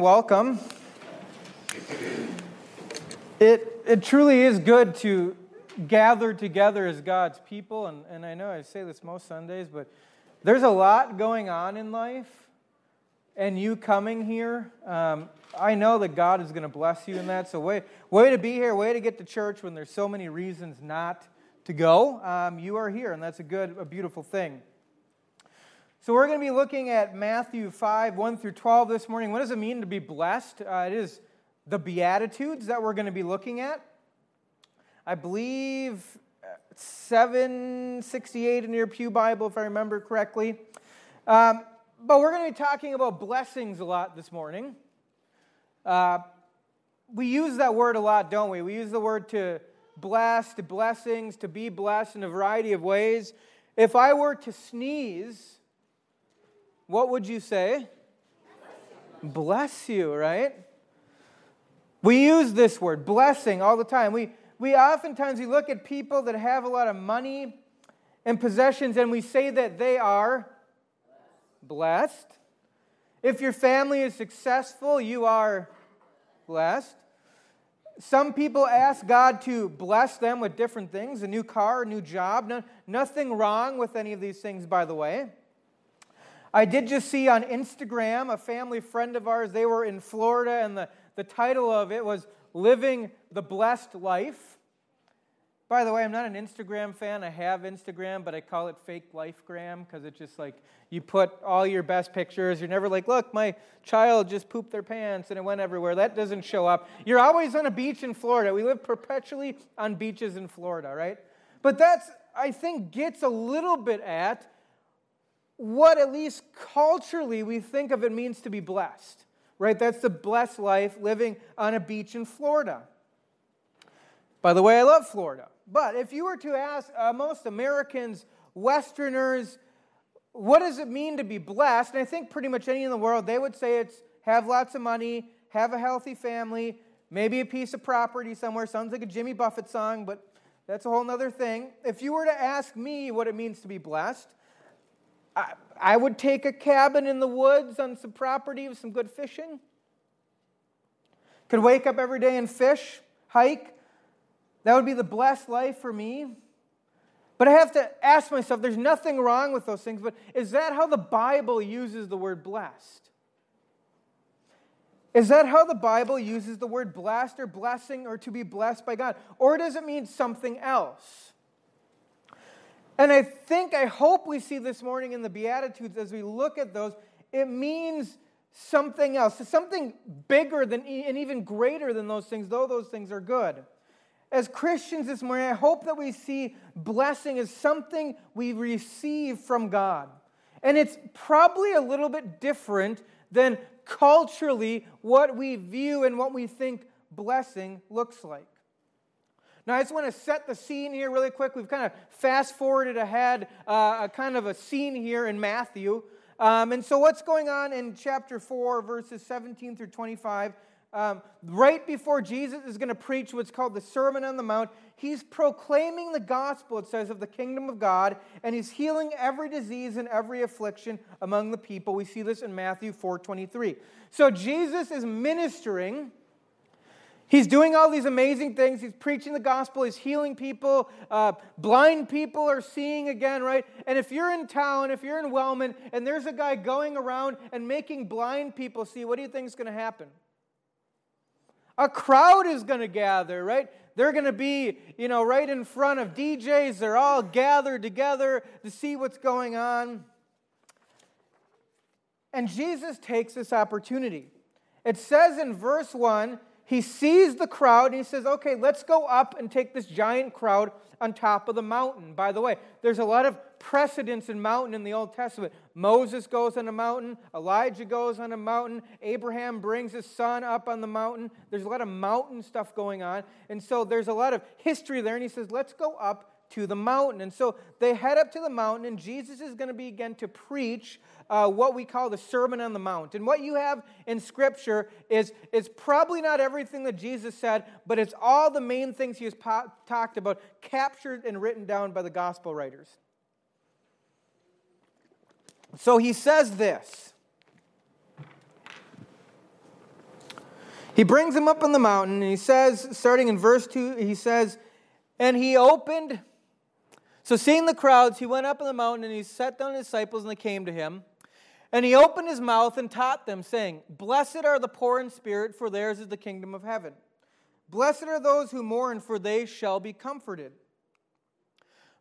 Welcome. It, it truly is good to gather together as God's people, and, and I know I say this most Sundays, but there's a lot going on in life, and you coming here, um, I know that God is going to bless you in that. So, way, way to be here, way to get to church when there's so many reasons not to go. Um, you are here, and that's a good, a beautiful thing. So, we're going to be looking at Matthew 5, 1 through 12 this morning. What does it mean to be blessed? Uh, it is the Beatitudes that we're going to be looking at. I believe uh, 768 in your Pew Bible, if I remember correctly. Um, but we're going to be talking about blessings a lot this morning. Uh, we use that word a lot, don't we? We use the word to bless, to blessings, to be blessed in a variety of ways. If I were to sneeze, what would you say? Bless you, right? We use this word, blessing, all the time. We, we oftentimes we look at people that have a lot of money and possessions and we say that they are blessed. If your family is successful, you are blessed. Some people ask God to bless them with different things a new car, a new job. No, nothing wrong with any of these things, by the way. I did just see on Instagram a family friend of ours, they were in Florida, and the, the title of it was Living the Blessed Life. By the way, I'm not an Instagram fan. I have Instagram, but I call it fake lifegram because it's just like you put all your best pictures. You're never like, look, my child just pooped their pants and it went everywhere. That doesn't show up. You're always on a beach in Florida. We live perpetually on beaches in Florida, right? But that's, I think, gets a little bit at what, at least culturally, we think of it means to be blessed, right? That's the blessed life living on a beach in Florida. By the way, I love Florida. But if you were to ask uh, most Americans, Westerners, what does it mean to be blessed? And I think pretty much any in the world, they would say it's have lots of money, have a healthy family, maybe a piece of property somewhere. Sounds like a Jimmy Buffett song, but that's a whole other thing. If you were to ask me what it means to be blessed, I, I would take a cabin in the woods on some property with some good fishing. Could wake up every day and fish, hike. That would be the blessed life for me. But I have to ask myself there's nothing wrong with those things, but is that how the Bible uses the word blessed? Is that how the Bible uses the word blessed or blessing or to be blessed by God? Or does it mean something else? And I think, I hope we see this morning in the Beatitudes as we look at those, it means something else, something bigger than and even greater than those things, though those things are good. As Christians this morning, I hope that we see blessing as something we receive from God. And it's probably a little bit different than culturally what we view and what we think blessing looks like. Now, I just want to set the scene here really quick. We've kind of fast forwarded ahead, uh, a kind of a scene here in Matthew. Um, and so, what's going on in chapter 4, verses 17 through 25? Um, right before Jesus is going to preach what's called the Sermon on the Mount, he's proclaiming the gospel, it says, of the kingdom of God, and he's healing every disease and every affliction among the people. We see this in Matthew 4 23. So, Jesus is ministering He's doing all these amazing things. He's preaching the gospel. He's healing people. Uh, blind people are seeing again, right? And if you're in town, if you're in Wellman, and there's a guy going around and making blind people see, what do you think is going to happen? A crowd is going to gather, right? They're going to be, you know, right in front of DJs. They're all gathered together to see what's going on. And Jesus takes this opportunity. It says in verse 1 he sees the crowd and he says, okay, let's go up and take this giant crowd on top of the mountain. By the way, there's a lot of precedence in mountain in the Old Testament. Moses goes on a mountain, Elijah goes on a mountain, Abraham brings his son up on the mountain. There's a lot of mountain stuff going on. And so there's a lot of history there. And he says, let's go up to the mountain. And so they head up to the mountain, and Jesus is going to begin to preach uh, what we call the Sermon on the Mount. And what you have in Scripture is, is probably not everything that Jesus said, but it's all the main things he has po- talked about, captured and written down by the gospel writers. So he says this. He brings him up on the mountain, and he says, starting in verse 2, he says, And he opened. So, seeing the crowds, he went up on the mountain, and he sat down his disciples, and they came to him. And he opened his mouth and taught them, saying, Blessed are the poor in spirit, for theirs is the kingdom of heaven. Blessed are those who mourn, for they shall be comforted.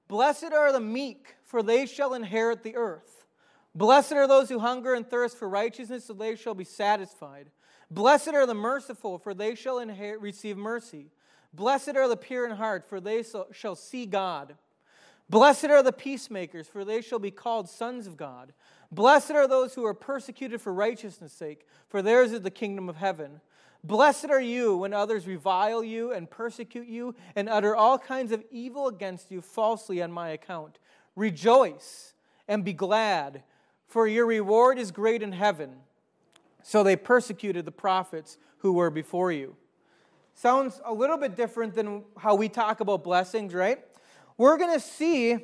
Blessed are the meek, for they shall inherit the earth. Blessed are those who hunger and thirst for righteousness, so they shall be satisfied. Blessed are the merciful, for they shall inherit, receive mercy. Blessed are the pure in heart, for they shall see God. Blessed are the peacemakers, for they shall be called sons of God. Blessed are those who are persecuted for righteousness' sake, for theirs is the kingdom of heaven. Blessed are you when others revile you and persecute you and utter all kinds of evil against you falsely on my account. Rejoice and be glad, for your reward is great in heaven. So they persecuted the prophets who were before you. Sounds a little bit different than how we talk about blessings, right? We're going to see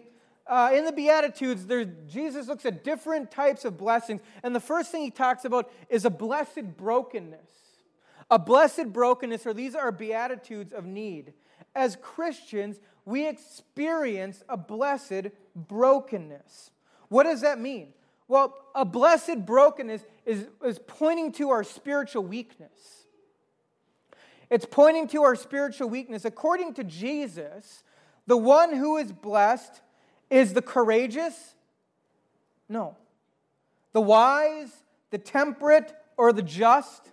uh, in the Beatitudes, Jesus looks at different types of blessings. And the first thing he talks about is a blessed brokenness. A blessed brokenness, or these are Beatitudes of need. As Christians, we experience a blessed brokenness. What does that mean? Well, a blessed brokenness is, is pointing to our spiritual weakness. It's pointing to our spiritual weakness. According to Jesus, the one who is blessed is the courageous? No. The wise, the temperate, or the just?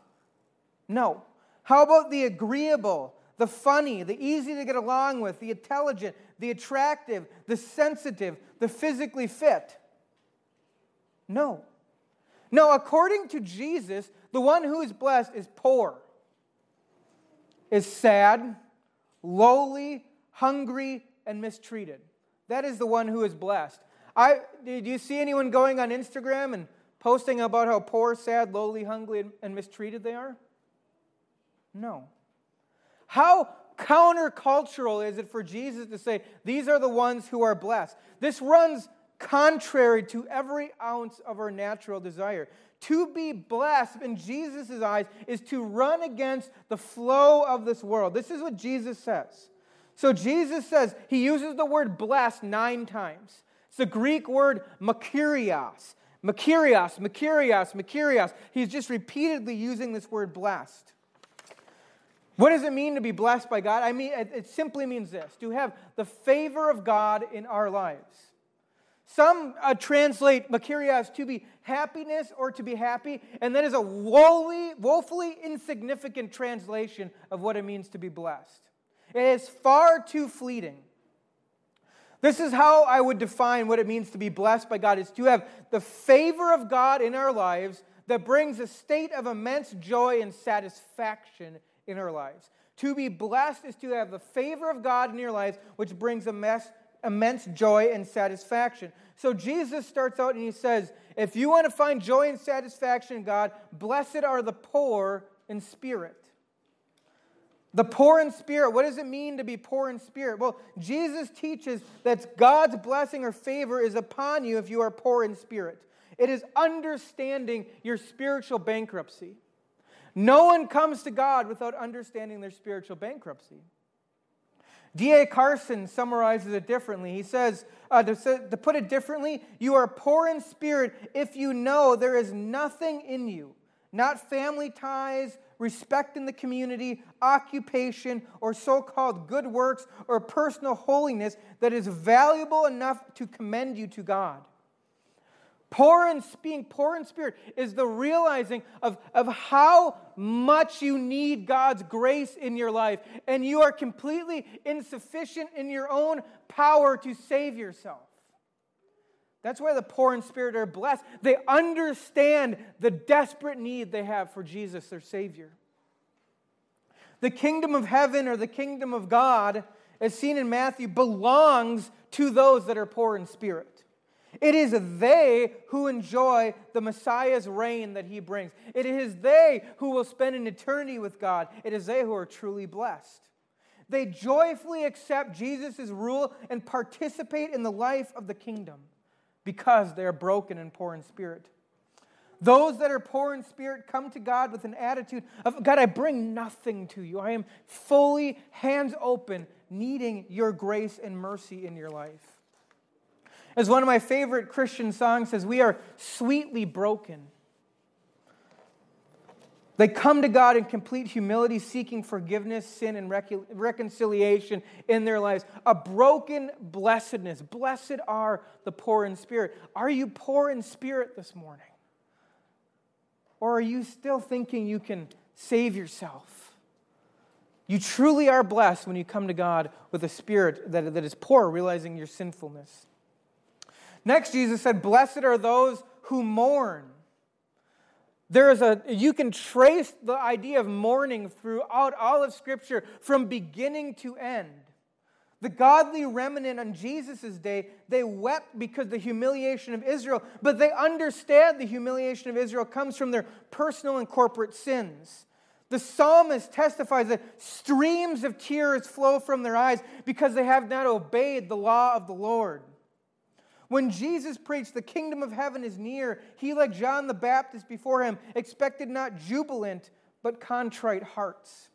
No. How about the agreeable, the funny, the easy to get along with, the intelligent, the attractive, the sensitive, the physically fit? No. No, according to Jesus, the one who is blessed is poor, is sad, lowly, hungry, and mistreated. That is the one who is blessed. I, did you see anyone going on Instagram and posting about how poor, sad, lowly, hungry, and mistreated they are? No. How countercultural is it for Jesus to say, these are the ones who are blessed? This runs contrary to every ounce of our natural desire. To be blessed in Jesus' eyes is to run against the flow of this world. This is what Jesus says. So Jesus says, he uses the word blessed nine times. It's the Greek word makarios. Makarios, makarios, makarios. He's just repeatedly using this word blessed. What does it mean to be blessed by God? I mean, it simply means this to have the favor of God in our lives. Some uh, translate makarios to be happiness or to be happy, and that is a woefully, woefully insignificant translation of what it means to be blessed. It is far too fleeting. This is how I would define what it means to be blessed by God is to have the favor of God in our lives that brings a state of immense joy and satisfaction in our lives. To be blessed is to have the favor of God in your lives, which brings immense, immense joy and satisfaction. So Jesus starts out and he says, If you want to find joy and satisfaction in God, blessed are the poor in spirit. The poor in spirit, what does it mean to be poor in spirit? Well, Jesus teaches that God's blessing or favor is upon you if you are poor in spirit. It is understanding your spiritual bankruptcy. No one comes to God without understanding their spiritual bankruptcy. D.A. Carson summarizes it differently. He says, uh, to, to put it differently, you are poor in spirit if you know there is nothing in you, not family ties, respect in the community, occupation, or so called good works or personal holiness that is valuable enough to commend you to God. Poor in being poor in spirit is the realizing of, of how much you need God's grace in your life, and you are completely insufficient in your own power to save yourself. That's why the poor in spirit are blessed. They understand the desperate need they have for Jesus, their Savior. The kingdom of heaven or the kingdom of God, as seen in Matthew, belongs to those that are poor in spirit. It is they who enjoy the Messiah's reign that he brings. It is they who will spend an eternity with God. It is they who are truly blessed. They joyfully accept Jesus' rule and participate in the life of the kingdom because they are broken and poor in spirit. Those that are poor in spirit come to God with an attitude of, God, I bring nothing to you. I am fully hands open, needing your grace and mercy in your life. As one of my favorite Christian songs says, we are sweetly broken. They come to God in complete humility, seeking forgiveness, sin, and reconciliation in their lives. A broken blessedness. Blessed are the poor in spirit. Are you poor in spirit this morning? Or are you still thinking you can save yourself? You truly are blessed when you come to God with a spirit that, that is poor, realizing your sinfulness. Next, Jesus said, Blessed are those who mourn. There is a, you can trace the idea of mourning throughout all of Scripture from beginning to end. The godly remnant on Jesus' day, they wept because the humiliation of Israel, but they understand the humiliation of Israel comes from their personal and corporate sins. The psalmist testifies that streams of tears flow from their eyes because they have not obeyed the law of the Lord. When Jesus preached, the kingdom of heaven is near, he, like John the Baptist before him, expected not jubilant, but contrite hearts.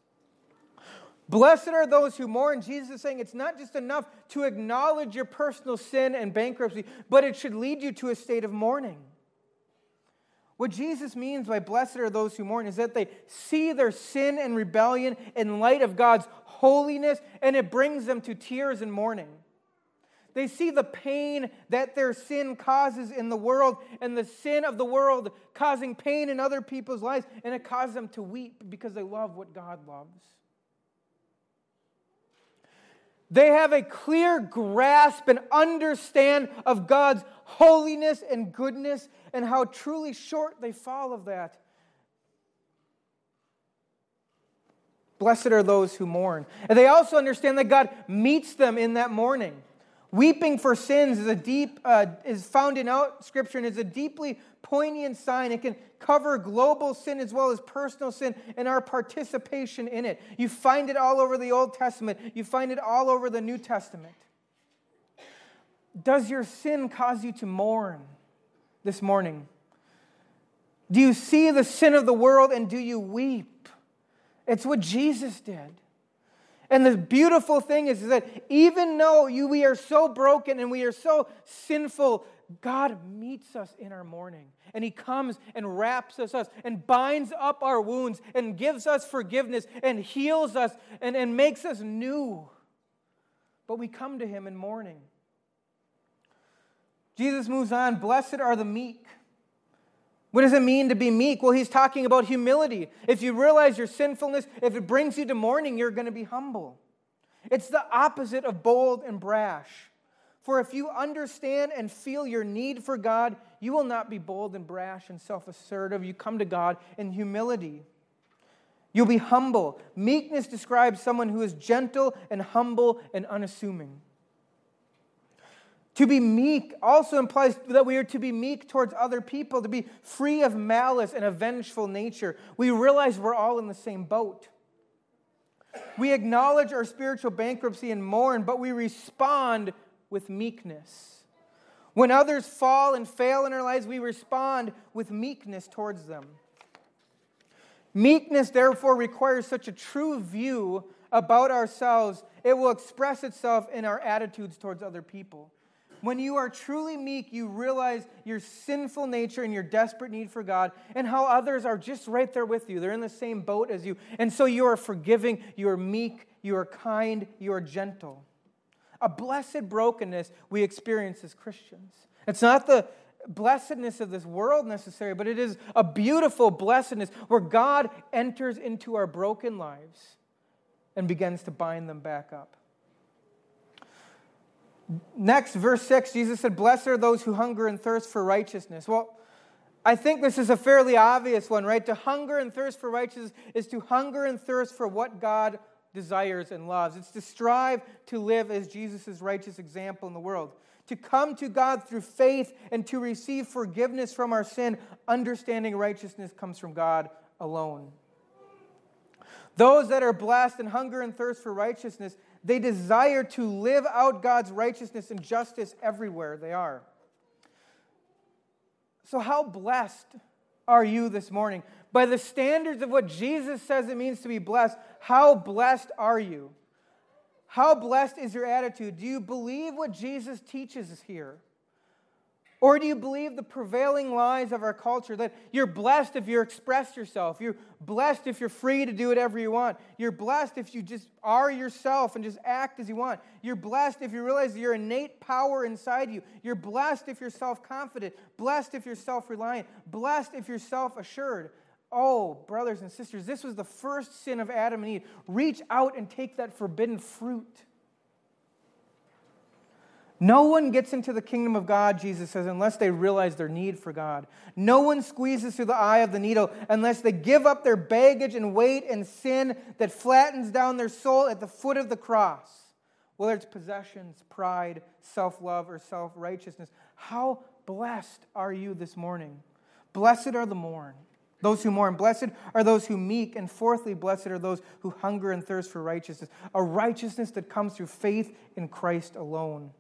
Blessed are those who mourn. Jesus is saying it's not just enough to acknowledge your personal sin and bankruptcy, but it should lead you to a state of mourning. What Jesus means by blessed are those who mourn is that they see their sin and rebellion in light of God's holiness, and it brings them to tears and mourning. They see the pain that their sin causes in the world and the sin of the world causing pain in other people's lives, and it causes them to weep because they love what God loves. They have a clear grasp and understand of God's holiness and goodness and how truly short they fall of that. Blessed are those who mourn. And they also understand that God meets them in that mourning. Weeping for sins is a deep uh, is found in out scripture and is a deeply poignant sign. It can cover global sin as well as personal sin and our participation in it. You find it all over the Old Testament. You find it all over the New Testament. Does your sin cause you to mourn this morning? Do you see the sin of the world and do you weep? It's what Jesus did. And the beautiful thing is, is that even though you, we are so broken and we are so sinful, God meets us in our mourning. And He comes and wraps us, us and binds up our wounds and gives us forgiveness and heals us and, and makes us new. But we come to Him in mourning. Jesus moves on Blessed are the meek. What does it mean to be meek? Well, he's talking about humility. If you realize your sinfulness, if it brings you to mourning, you're going to be humble. It's the opposite of bold and brash. For if you understand and feel your need for God, you will not be bold and brash and self assertive. You come to God in humility. You'll be humble. Meekness describes someone who is gentle and humble and unassuming. To be meek also implies that we are to be meek towards other people, to be free of malice and a vengeful nature. We realize we're all in the same boat. We acknowledge our spiritual bankruptcy and mourn, but we respond with meekness. When others fall and fail in our lives, we respond with meekness towards them. Meekness, therefore, requires such a true view about ourselves, it will express itself in our attitudes towards other people. When you are truly meek, you realize your sinful nature and your desperate need for God, and how others are just right there with you. They're in the same boat as you. And so you are forgiving, you are meek, you are kind, you are gentle. A blessed brokenness we experience as Christians. It's not the blessedness of this world necessarily, but it is a beautiful blessedness where God enters into our broken lives and begins to bind them back up. Next, verse 6, Jesus said, Blessed are those who hunger and thirst for righteousness. Well, I think this is a fairly obvious one, right? To hunger and thirst for righteousness is to hunger and thirst for what God desires and loves. It's to strive to live as Jesus' righteous example in the world. To come to God through faith and to receive forgiveness from our sin, understanding righteousness comes from God alone. Those that are blessed and hunger and thirst for righteousness, they desire to live out God's righteousness and justice everywhere they are. So, how blessed are you this morning? By the standards of what Jesus says it means to be blessed, how blessed are you? How blessed is your attitude? Do you believe what Jesus teaches here? Or do you believe the prevailing lies of our culture that you're blessed if you express yourself? You're blessed if you're free to do whatever you want. You're blessed if you just are yourself and just act as you want. You're blessed if you realize your innate power inside you. You're blessed if you're self confident. Blessed if you're self reliant. Blessed if you're self assured. Oh, brothers and sisters, this was the first sin of Adam and Eve. Reach out and take that forbidden fruit. No one gets into the kingdom of God, Jesus says, unless they realize their need for God. No one squeezes through the eye of the needle unless they give up their baggage and weight and sin that flattens down their soul at the foot of the cross. Whether it's possessions, pride, self love, or self righteousness. How blessed are you this morning? Blessed are the mourn. Those who mourn, blessed are those who meek, and fourthly, blessed are those who hunger and thirst for righteousness, a righteousness that comes through faith in Christ alone.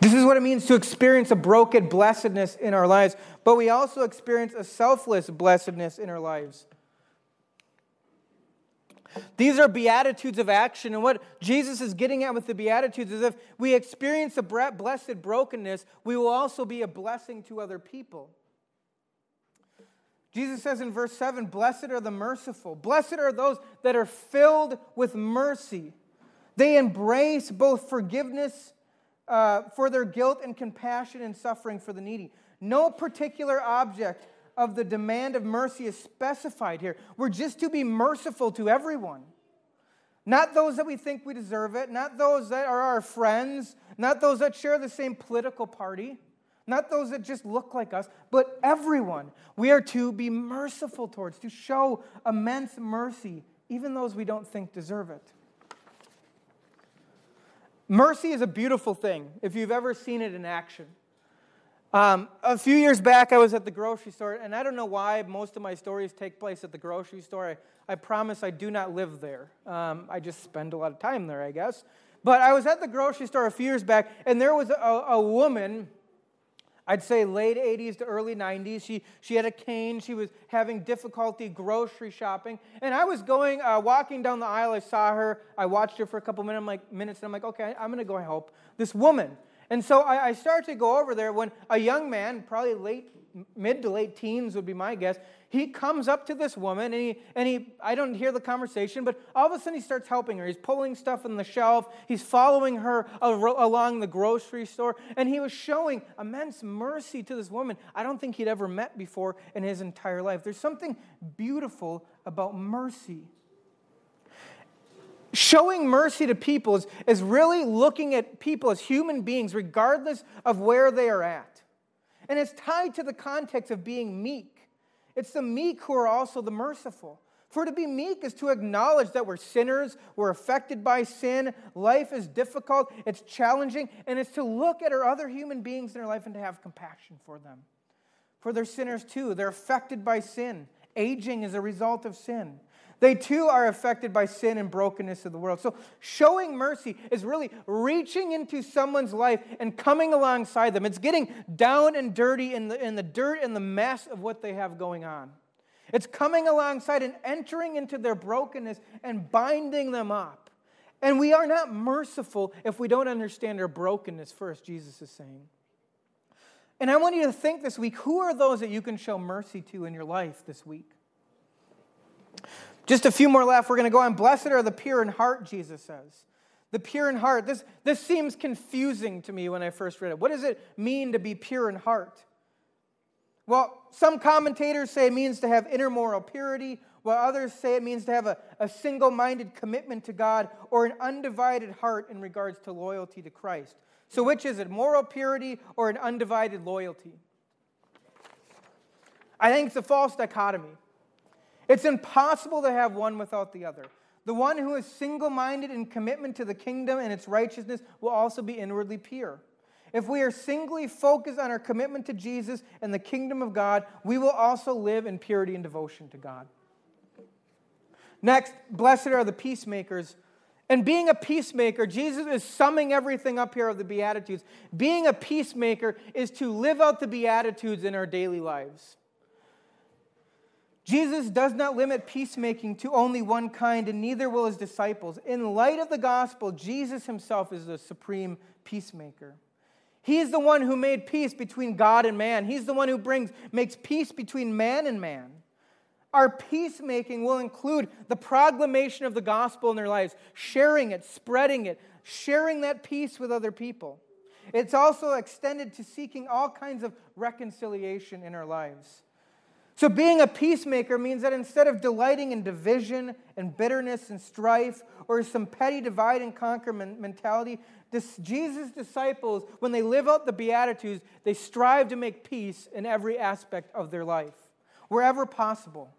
This is what it means to experience a broken blessedness in our lives, but we also experience a selfless blessedness in our lives. These are beatitudes of action, and what Jesus is getting at with the beatitudes is if we experience a blessed brokenness, we will also be a blessing to other people. Jesus says in verse 7 Blessed are the merciful, blessed are those that are filled with mercy. They embrace both forgiveness uh, for their guilt and compassion and suffering for the needy. No particular object of the demand of mercy is specified here. We're just to be merciful to everyone. Not those that we think we deserve it, not those that are our friends, not those that share the same political party, not those that just look like us, but everyone. We are to be merciful towards, to show immense mercy, even those we don't think deserve it. Mercy is a beautiful thing if you've ever seen it in action. Um, a few years back, I was at the grocery store, and I don't know why most of my stories take place at the grocery store. I, I promise I do not live there. Um, I just spend a lot of time there, I guess. But I was at the grocery store a few years back, and there was a, a woman I'd say late 80s to early 90s. She, she had a cane. She was having difficulty grocery shopping. And I was going, uh, walking down the aisle. I saw her. I watched her for a couple minutes, like, minutes and I'm like, okay, I'm going to go help this woman. And so I, I started to go over there when a young man, probably late, mid to late teens would be my guess, he comes up to this woman and he, and he, I don't hear the conversation, but all of a sudden he starts helping her. He's pulling stuff on the shelf, he's following her along the grocery store, and he was showing immense mercy to this woman I don't think he'd ever met before in his entire life. There's something beautiful about mercy. Showing mercy to people is, is really looking at people as human beings, regardless of where they are at. And it's tied to the context of being meek. It's the meek who are also the merciful. For to be meek is to acknowledge that we're sinners, we're affected by sin, life is difficult, it's challenging, and it's to look at our other human beings in our life and to have compassion for them. For they're sinners too, they're affected by sin. Aging is a result of sin. They too are affected by sin and brokenness of the world. So, showing mercy is really reaching into someone's life and coming alongside them. It's getting down and dirty in the, in the dirt and the mess of what they have going on. It's coming alongside and entering into their brokenness and binding them up. And we are not merciful if we don't understand our brokenness first, Jesus is saying. And I want you to think this week who are those that you can show mercy to in your life this week? Just a few more left. We're going to go on. Blessed are the pure in heart, Jesus says. The pure in heart. This, this seems confusing to me when I first read it. What does it mean to be pure in heart? Well, some commentators say it means to have inner moral purity, while others say it means to have a, a single minded commitment to God or an undivided heart in regards to loyalty to Christ. So, which is it, moral purity or an undivided loyalty? I think it's a false dichotomy. It's impossible to have one without the other. The one who is single minded in commitment to the kingdom and its righteousness will also be inwardly pure. If we are singly focused on our commitment to Jesus and the kingdom of God, we will also live in purity and devotion to God. Next, blessed are the peacemakers. And being a peacemaker, Jesus is summing everything up here of the Beatitudes. Being a peacemaker is to live out the Beatitudes in our daily lives. Jesus does not limit peacemaking to only one kind, and neither will his disciples. In light of the gospel, Jesus himself is the supreme peacemaker. He is the one who made peace between God and man. He's the one who brings, makes peace between man and man. Our peacemaking will include the proclamation of the gospel in their lives, sharing it, spreading it, sharing that peace with other people. It's also extended to seeking all kinds of reconciliation in our lives. So, being a peacemaker means that instead of delighting in division and bitterness and strife or some petty divide and conquer mentality, this, Jesus' disciples, when they live out the Beatitudes, they strive to make peace in every aspect of their life, wherever possible.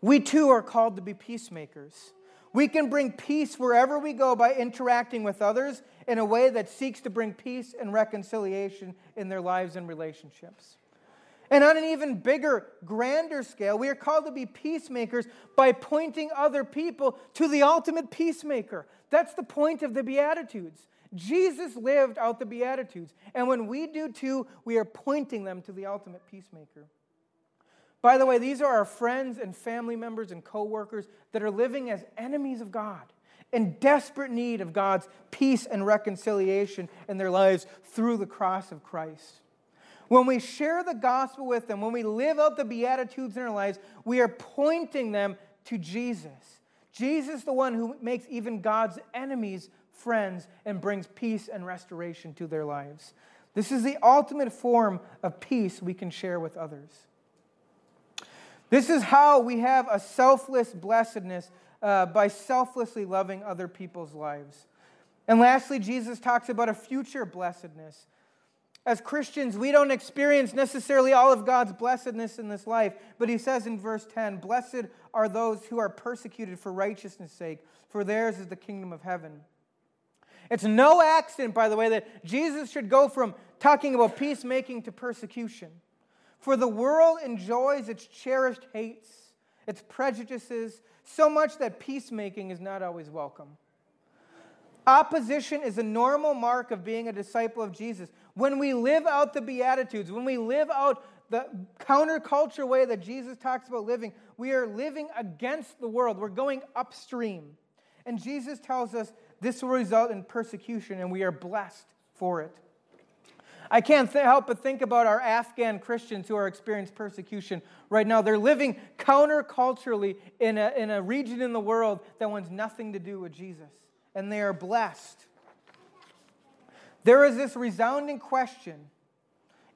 We too are called to be peacemakers. We can bring peace wherever we go by interacting with others in a way that seeks to bring peace and reconciliation in their lives and relationships. And on an even bigger, grander scale, we are called to be peacemakers by pointing other people to the ultimate peacemaker. That's the point of the Beatitudes. Jesus lived out the Beatitudes. And when we do too, we are pointing them to the ultimate peacemaker. By the way, these are our friends and family members and coworkers that are living as enemies of God, in desperate need of God's peace and reconciliation in their lives through the cross of Christ. When we share the gospel with them, when we live out the Beatitudes in our lives, we are pointing them to Jesus. Jesus, the one who makes even God's enemies friends and brings peace and restoration to their lives. This is the ultimate form of peace we can share with others. This is how we have a selfless blessedness uh, by selflessly loving other people's lives. And lastly, Jesus talks about a future blessedness. As Christians, we don't experience necessarily all of God's blessedness in this life, but he says in verse 10 Blessed are those who are persecuted for righteousness' sake, for theirs is the kingdom of heaven. It's no accident, by the way, that Jesus should go from talking about peacemaking to persecution. For the world enjoys its cherished hates, its prejudices, so much that peacemaking is not always welcome. Opposition is a normal mark of being a disciple of Jesus. When we live out the Beatitudes, when we live out the counterculture way that Jesus talks about living, we are living against the world. We're going upstream. And Jesus tells us this will result in persecution, and we are blessed for it. I can't th- help but think about our Afghan Christians who are experiencing persecution right now. They're living counterculturally in a, in a region in the world that wants nothing to do with Jesus, and they are blessed. There is this resounding question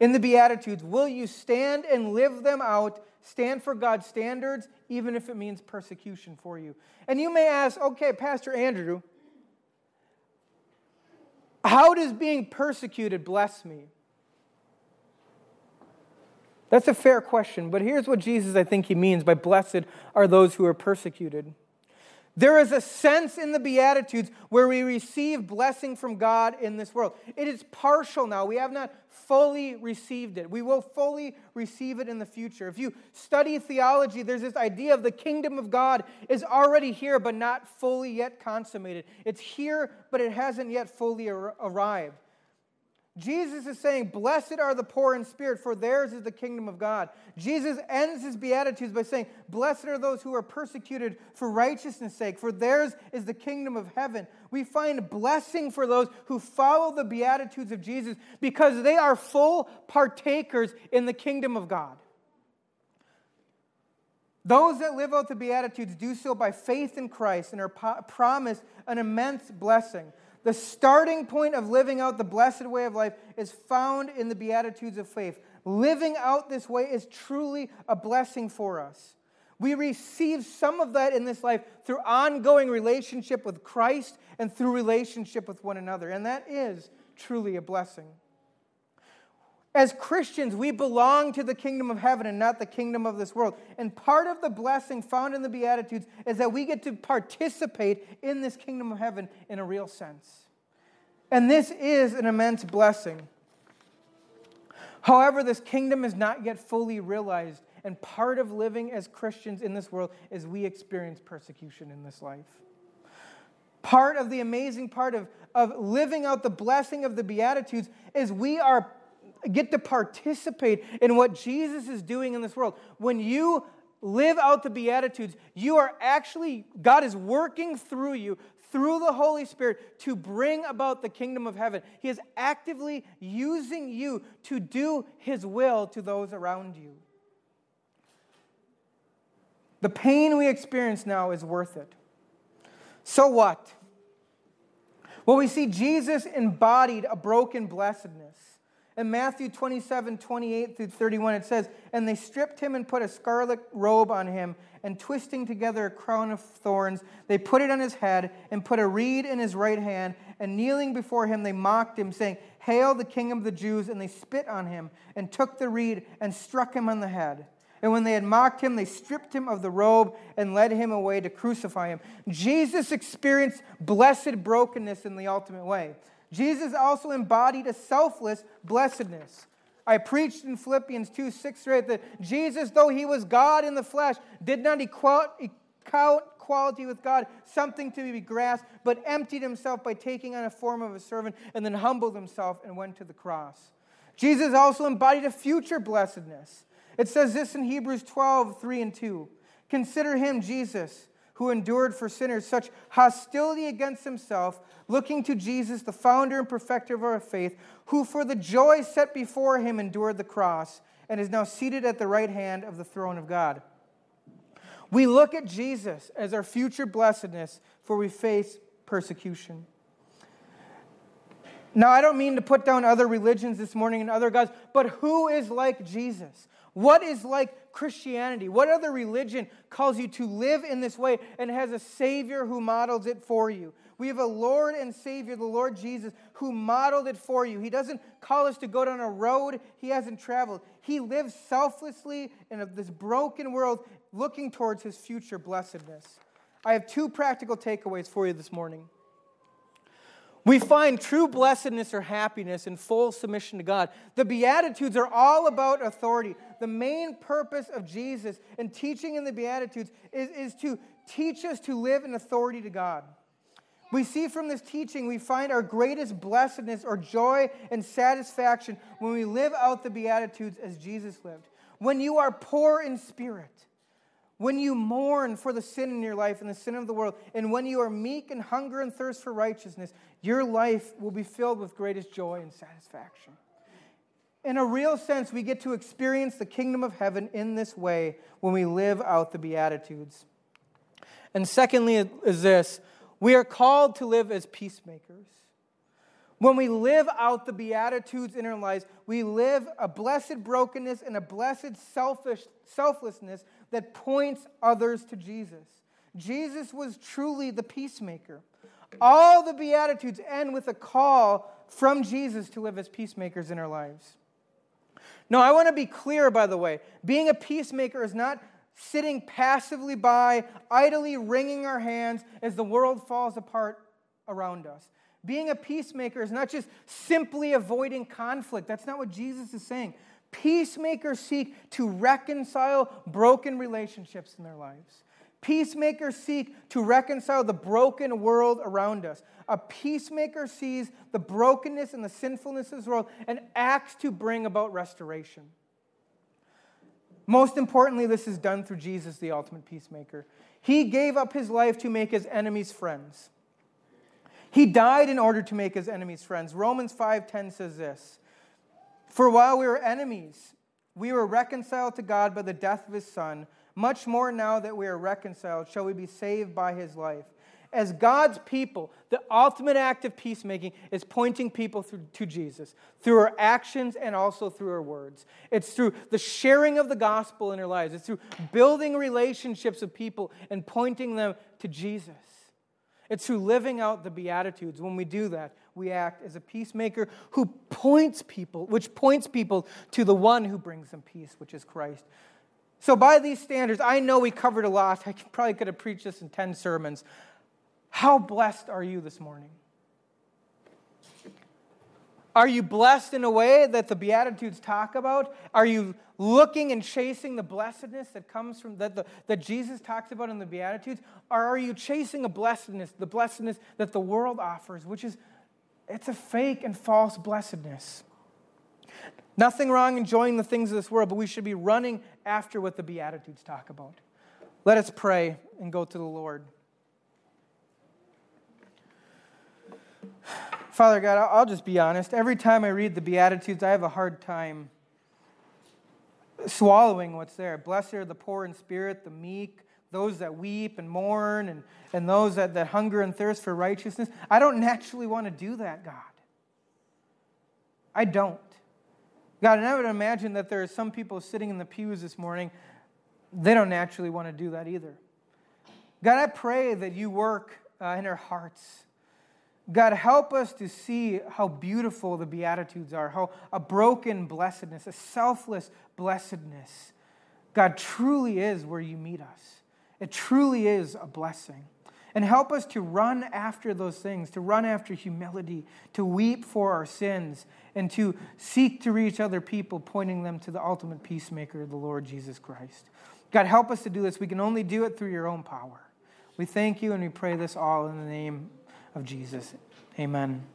in the Beatitudes Will you stand and live them out, stand for God's standards, even if it means persecution for you? And you may ask, okay, Pastor Andrew, how does being persecuted bless me? That's a fair question, but here's what Jesus, I think, he means by blessed are those who are persecuted. There is a sense in the Beatitudes where we receive blessing from God in this world. It is partial now. We have not fully received it. We will fully receive it in the future. If you study theology, there's this idea of the kingdom of God is already here, but not fully yet consummated. It's here, but it hasn't yet fully ar- arrived. Jesus is saying, Blessed are the poor in spirit, for theirs is the kingdom of God. Jesus ends his Beatitudes by saying, Blessed are those who are persecuted for righteousness' sake, for theirs is the kingdom of heaven. We find blessing for those who follow the Beatitudes of Jesus because they are full partakers in the kingdom of God. Those that live out the Beatitudes do so by faith in Christ and are promised an immense blessing. The starting point of living out the blessed way of life is found in the Beatitudes of faith. Living out this way is truly a blessing for us. We receive some of that in this life through ongoing relationship with Christ and through relationship with one another. And that is truly a blessing. As Christians, we belong to the kingdom of heaven and not the kingdom of this world. And part of the blessing found in the Beatitudes is that we get to participate in this kingdom of heaven in a real sense. And this is an immense blessing. However, this kingdom is not yet fully realized. And part of living as Christians in this world is we experience persecution in this life. Part of the amazing part of, of living out the blessing of the Beatitudes is we are get to participate in what Jesus is doing in this world. When you live out the Beatitudes, you are actually, God is working through you, through the Holy Spirit, to bring about the kingdom of heaven. He is actively using you to do His will to those around you. The pain we experience now is worth it. So what? Well, we see Jesus embodied a broken blessedness. In Matthew 27, 28 through 31, it says, And they stripped him and put a scarlet robe on him, and twisting together a crown of thorns, they put it on his head, and put a reed in his right hand, and kneeling before him, they mocked him, saying, Hail the King of the Jews! And they spit on him, and took the reed, and struck him on the head. And when they had mocked him, they stripped him of the robe and led him away to crucify him. Jesus experienced blessed brokenness in the ultimate way. Jesus also embodied a selfless blessedness. I preached in Philippians 2 6 through 8 that Jesus, though he was God in the flesh, did not count equality with God something to be grasped, but emptied himself by taking on a form of a servant and then humbled himself and went to the cross. Jesus also embodied a future blessedness. It says this in Hebrews 12, 3 and 2. Consider him, Jesus, who endured for sinners such hostility against himself, looking to Jesus, the founder and perfecter of our faith, who for the joy set before him endured the cross and is now seated at the right hand of the throne of God. We look at Jesus as our future blessedness, for we face persecution. Now, I don't mean to put down other religions this morning and other gods, but who is like Jesus? What is like Christianity? What other religion calls you to live in this way and has a Savior who models it for you? We have a Lord and Savior, the Lord Jesus, who modeled it for you. He doesn't call us to go down a road he hasn't traveled. He lives selflessly in this broken world, looking towards his future blessedness. I have two practical takeaways for you this morning. We find true blessedness or happiness in full submission to God. The Beatitudes are all about authority. The main purpose of Jesus in teaching in the Beatitudes is, is to teach us to live in authority to God. We see from this teaching, we find our greatest blessedness or joy and satisfaction when we live out the Beatitudes as Jesus lived. When you are poor in spirit, when you mourn for the sin in your life and the sin of the world, and when you are meek and hunger and thirst for righteousness, your life will be filled with greatest joy and satisfaction. In a real sense, we get to experience the kingdom of heaven in this way when we live out the Beatitudes. And secondly, is this we are called to live as peacemakers. When we live out the Beatitudes in our lives, we live a blessed brokenness and a blessed selfish, selflessness that points others to Jesus. Jesus was truly the peacemaker. All the Beatitudes end with a call from Jesus to live as peacemakers in our lives. Now, I want to be clear, by the way. Being a peacemaker is not sitting passively by, idly wringing our hands as the world falls apart around us. Being a peacemaker is not just simply avoiding conflict. That's not what Jesus is saying. Peacemakers seek to reconcile broken relationships in their lives. Peacemakers seek to reconcile the broken world around us. A peacemaker sees the brokenness and the sinfulness of this world and acts to bring about restoration. Most importantly, this is done through Jesus, the ultimate peacemaker. He gave up his life to make his enemies friends. He died in order to make his enemies friends. Romans 5:10 says this. For while we were enemies, we were reconciled to God by the death of his Son. Much more now that we are reconciled, shall we be saved by his life. As God's people, the ultimate act of peacemaking is pointing people through, to Jesus through our actions and also through our words. It's through the sharing of the gospel in our lives, it's through building relationships with people and pointing them to Jesus. It's through living out the Beatitudes. When we do that, we act as a peacemaker who points people, which points people to the one who brings them peace, which is Christ. So, by these standards, I know we covered a lot. I probably could have preached this in 10 sermons. How blessed are you this morning? Are you blessed in a way that the Beatitudes talk about? Are you looking and chasing the blessedness that comes from that, the, that Jesus talks about in the Beatitudes? Or are you chasing a blessedness, the blessedness that the world offers, which is it's a fake and false blessedness? Nothing wrong enjoying the things of this world, but we should be running after what the Beatitudes talk about. Let us pray and go to the Lord. Father God, I'll just be honest. Every time I read the Beatitudes, I have a hard time swallowing what's there. Blessed are the poor in spirit, the meek, those that weep and mourn, and, and those that, that hunger and thirst for righteousness. I don't naturally want to do that, God. I don't. God, and I would imagine that there are some people sitting in the pews this morning, they don't naturally want to do that either. God, I pray that you work uh, in our hearts God, help us to see how beautiful the Beatitudes are, how a broken blessedness, a selfless blessedness, God truly is where you meet us. It truly is a blessing. And help us to run after those things, to run after humility, to weep for our sins, and to seek to reach other people, pointing them to the ultimate peacemaker, the Lord Jesus Christ. God, help us to do this. We can only do it through your own power. We thank you and we pray this all in the name of Jesus. Amen.